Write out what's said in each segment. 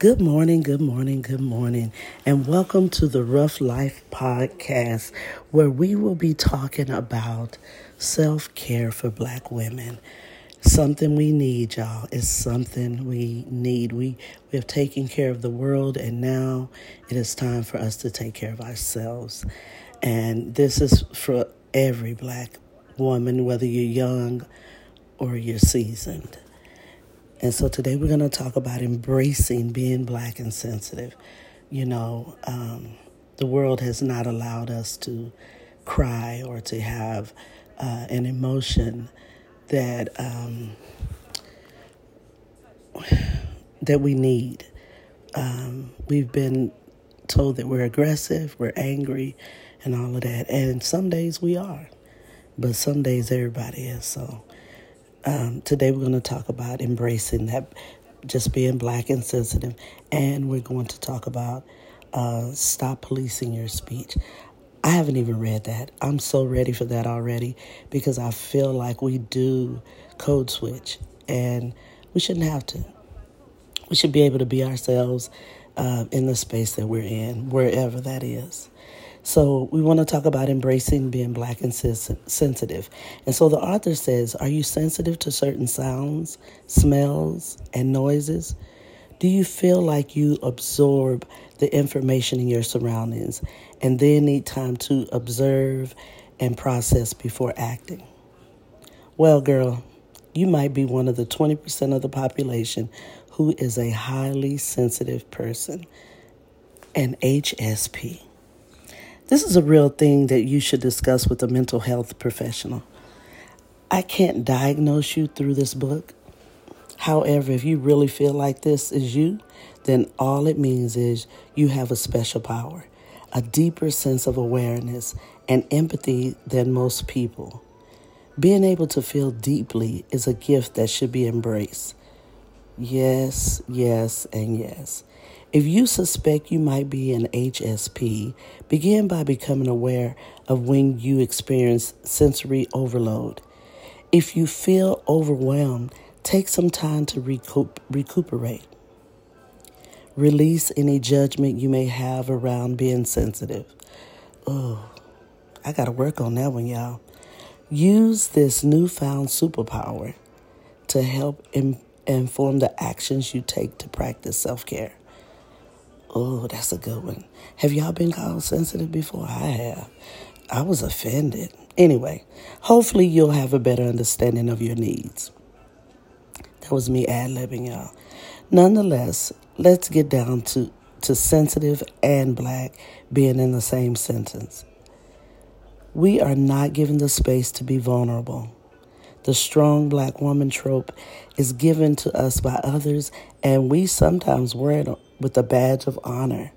Good morning, good morning, good morning, and welcome to the Ruff Life Podcast, where we will be talking about self care for Black women. Something we need, y'all. It's something we need. We we have taken care of the world, and now it is time for us to take care of ourselves. And this is for every Black woman, whether you're young or you're seasoned. And so today we're going to talk about embracing being black and sensitive. You know, um, the world has not allowed us to cry or to have uh, an emotion that um, that we need. Um, we've been told that we're aggressive, we're angry, and all of that. And some days we are, but some days everybody is. So um, today we're going to talk about embracing that, just being black and sensitive, and we're going to talk about uh, stop policing your speech. I haven't even read that. I'm so ready for that already because I feel like we do code switch and we shouldn't have to. We should be able to be ourselves uh, in the space that we're in, wherever that is. So we want to talk about embracing being black and sensitive. And so the author says, Are you sensitive to certain sounds, smells, and noises? Do you feel like you absorb the information in your surroundings and then need time to observe and process before acting? Well, girl, you might be one of the 20% of the population who is a highly sensitive person, an HSP. This is a real thing that you should discuss with a mental health professional. I can't diagnose you through this book. However, if you really feel like this is you, then all it means is you have a special power, a deeper sense of awareness and empathy than most people. Being able to feel deeply is a gift that should be embraced. Yes, yes, and yes. If you suspect you might be an HSP, begin by becoming aware of when you experience sensory overload. If you feel overwhelmed, take some time to recoup, recuperate. Release any judgment you may have around being sensitive. Oh, I got to work on that one, y'all. Use this newfound superpower to help Im- inform the actions you take to practice self care. Oh, that's a good one. Have y'all been called sensitive before? I have. I was offended. Anyway, hopefully you'll have a better understanding of your needs. That was me ad libbing y'all. Nonetheless, let's get down to, to sensitive and black being in the same sentence. We are not given the space to be vulnerable. The strong black woman trope is given to us by others, and we sometimes wear it with a badge of honor,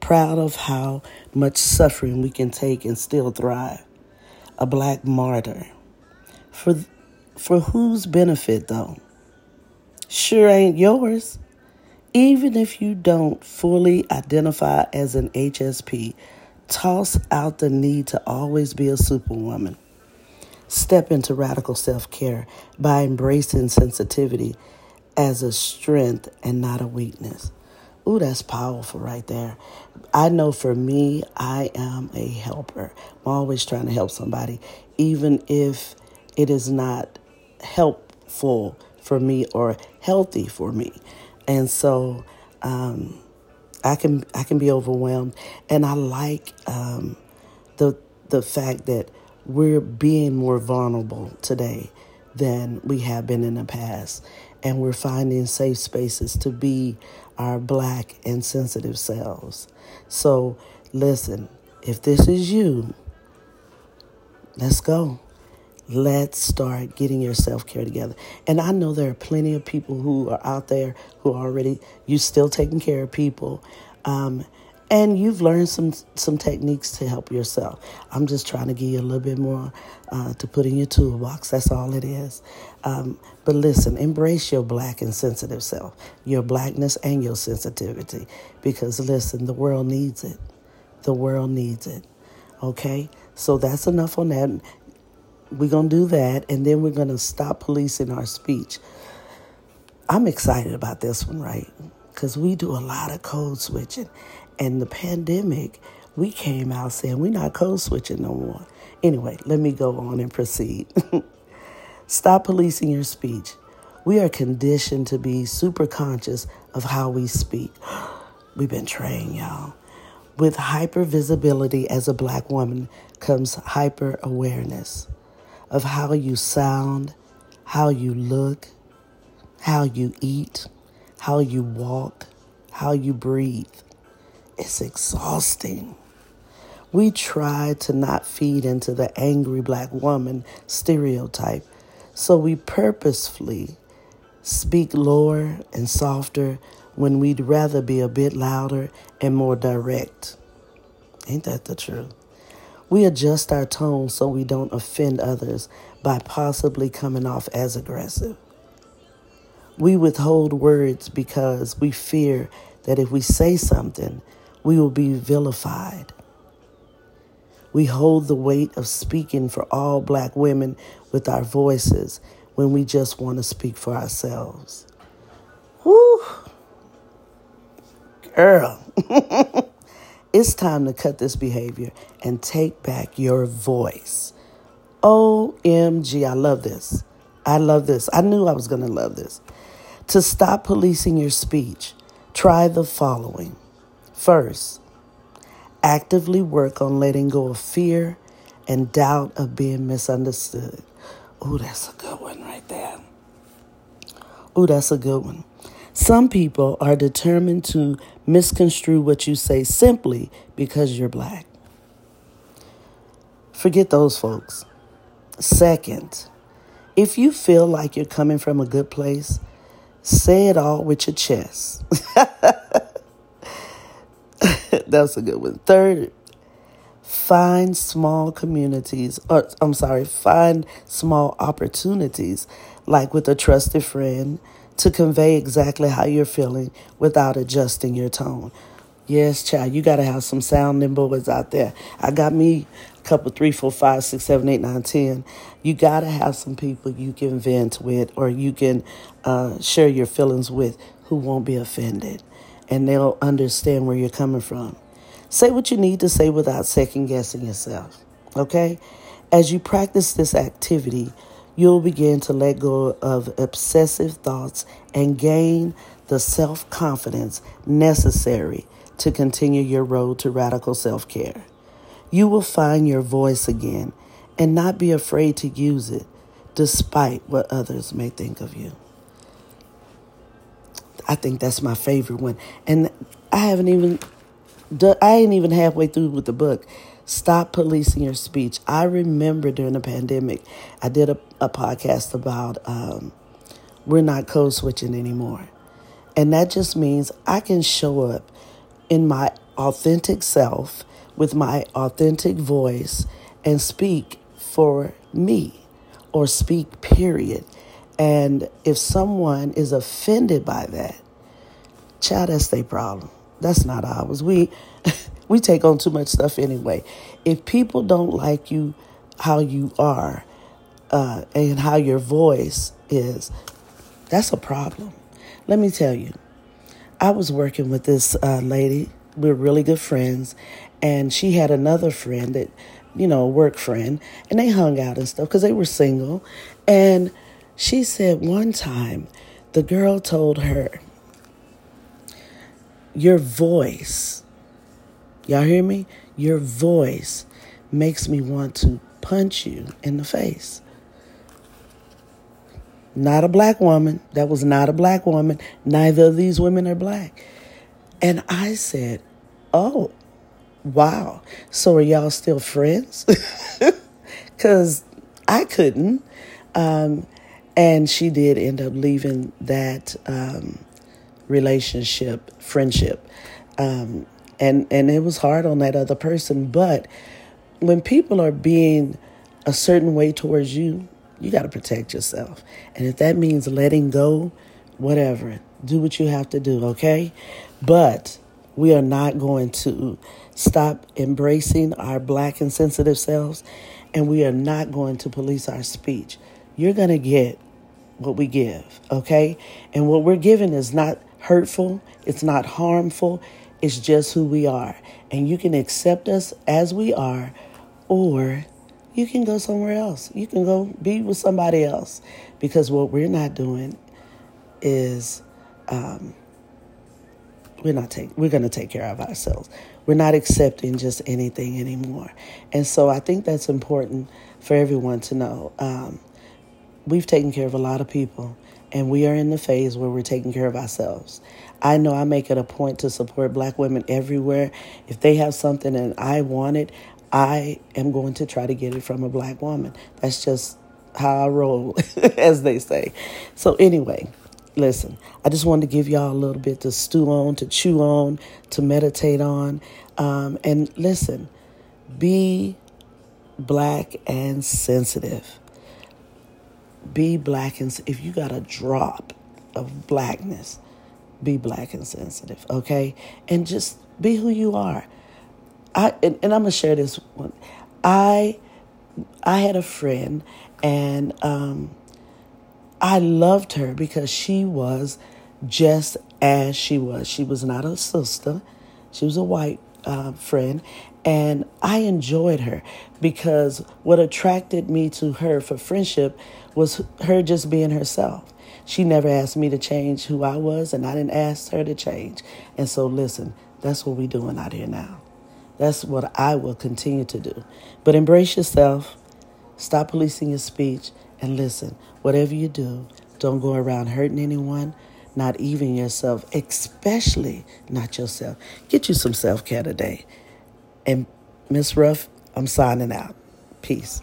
proud of how much suffering we can take and still thrive. A black martyr. For, for whose benefit, though? Sure ain't yours. Even if you don't fully identify as an HSP, toss out the need to always be a superwoman. Step into radical self care by embracing sensitivity as a strength and not a weakness. Ooh, that's powerful right there. I know for me, I am a helper. I'm always trying to help somebody, even if it is not helpful for me or healthy for me. And so um, I can I can be overwhelmed, and I like um, the the fact that we're being more vulnerable today than we have been in the past, and we're finding safe spaces to be our black and sensitive selves. So, listen, if this is you, let's go. Let's start getting your self care together. And I know there are plenty of people who are out there who are already, you still taking care of people. Um, and you've learned some some techniques to help yourself. I'm just trying to give you a little bit more uh, to put in your toolbox. That's all it is. Um, but listen, embrace your black and sensitive self, your blackness and your sensitivity, because listen, the world needs it. The world needs it. Okay, so that's enough on that. We're gonna do that, and then we're gonna stop policing our speech. I'm excited about this one, right? because we do a lot of code switching. And the pandemic, we came out saying we're not code switching no more. Anyway, let me go on and proceed. Stop policing your speech. We are conditioned to be super conscious of how we speak. We've been trained, y'all. With hyper visibility as a black woman comes hyper awareness of how you sound, how you look, how you eat, how you walk, how you breathe. It's exhausting. We try to not feed into the angry black woman stereotype, so we purposefully speak lower and softer when we'd rather be a bit louder and more direct. Ain't that the truth? We adjust our tone so we don't offend others by possibly coming off as aggressive. We withhold words because we fear that if we say something, we will be vilified. We hold the weight of speaking for all black women with our voices when we just want to speak for ourselves. Whew. Girl, it's time to cut this behavior and take back your voice. OMG, I love this. I love this. I knew I was going to love this. To stop policing your speech, try the following. First, actively work on letting go of fear and doubt of being misunderstood. Oh, that's a good one right there. Oh, that's a good one. Some people are determined to misconstrue what you say simply because you're black. Forget those folks. Second, if you feel like you're coming from a good place, say it all with your chest. That's a good one. Third, find small communities, or I'm sorry, find small opportunities, like with a trusted friend, to convey exactly how you're feeling without adjusting your tone. Yes, child, you got to have some sounding boards out there. I got me a couple, three, four, five, six, seven, eight, nine, ten. You got to have some people you can vent with or you can uh, share your feelings with who won't be offended and they'll understand where you're coming from. Say what you need to say without second guessing yourself. Okay? As you practice this activity, you'll begin to let go of obsessive thoughts and gain the self confidence necessary to continue your road to radical self care. You will find your voice again and not be afraid to use it despite what others may think of you. I think that's my favorite one. And I haven't even I ain't even halfway through with the book. Stop policing your speech. I remember during the pandemic, I did a, a podcast about um, we're not code switching anymore. And that just means I can show up in my authentic self with my authentic voice and speak for me or speak, period. And if someone is offended by that, child, that's their problem. That's not ours. We we take on too much stuff anyway. If people don't like you how you are uh, and how your voice is, that's a problem. Let me tell you, I was working with this uh, lady. We we're really good friends, and she had another friend that, you know, a work friend, and they hung out and stuff because they were single. And she said one time, the girl told her, Your voice Y'all hear me? Your voice makes me want to punch you in the face. Not a black woman. That was not a black woman. Neither of these women are black. And I said, Oh, wow. So are y'all still friends? Because I couldn't. Um, and she did end up leaving that um, relationship, friendship. Um, and and it was hard on that other person but when people are being a certain way towards you you got to protect yourself. And if that means letting go whatever do what you have to do okay? But we are not going to stop embracing our black and sensitive selves and we are not going to police our speech. You're going to get what we give okay and what we're giving is not hurtful, it's not harmful, it's just who we are. And you can accept us as we are, or you can go somewhere else. You can go be with somebody else. Because what we're not doing is um, we're not take we're going to take care of ourselves. We're not accepting just anything anymore, and so I think that's important for everyone to know. Um, we've taken care of a lot of people, and we are in the phase where we're taking care of ourselves. I know I make it a point to support black women everywhere. If they have something and I want it, I am going to try to get it from a black woman. That's just how I roll, as they say. So, anyway, listen, I just wanted to give y'all a little bit to stew on, to chew on, to meditate on. Um, and listen, be black and sensitive. Be black and if you got a drop of blackness, be black and sensitive, okay? And just be who you are. I and, and I'm gonna share this one. I I had a friend and um, I loved her because she was just as she was. She was not a sister. She was a white uh, friend, and I enjoyed her because what attracted me to her for friendship was her just being herself. She never asked me to change who I was, and I didn't ask her to change. And so, listen, that's what we're doing out here now. That's what I will continue to do. But embrace yourself, stop policing your speech, and listen, whatever you do, don't go around hurting anyone, not even yourself, especially not yourself. Get you some self care today. And Miss Ruff, I'm signing out. Peace.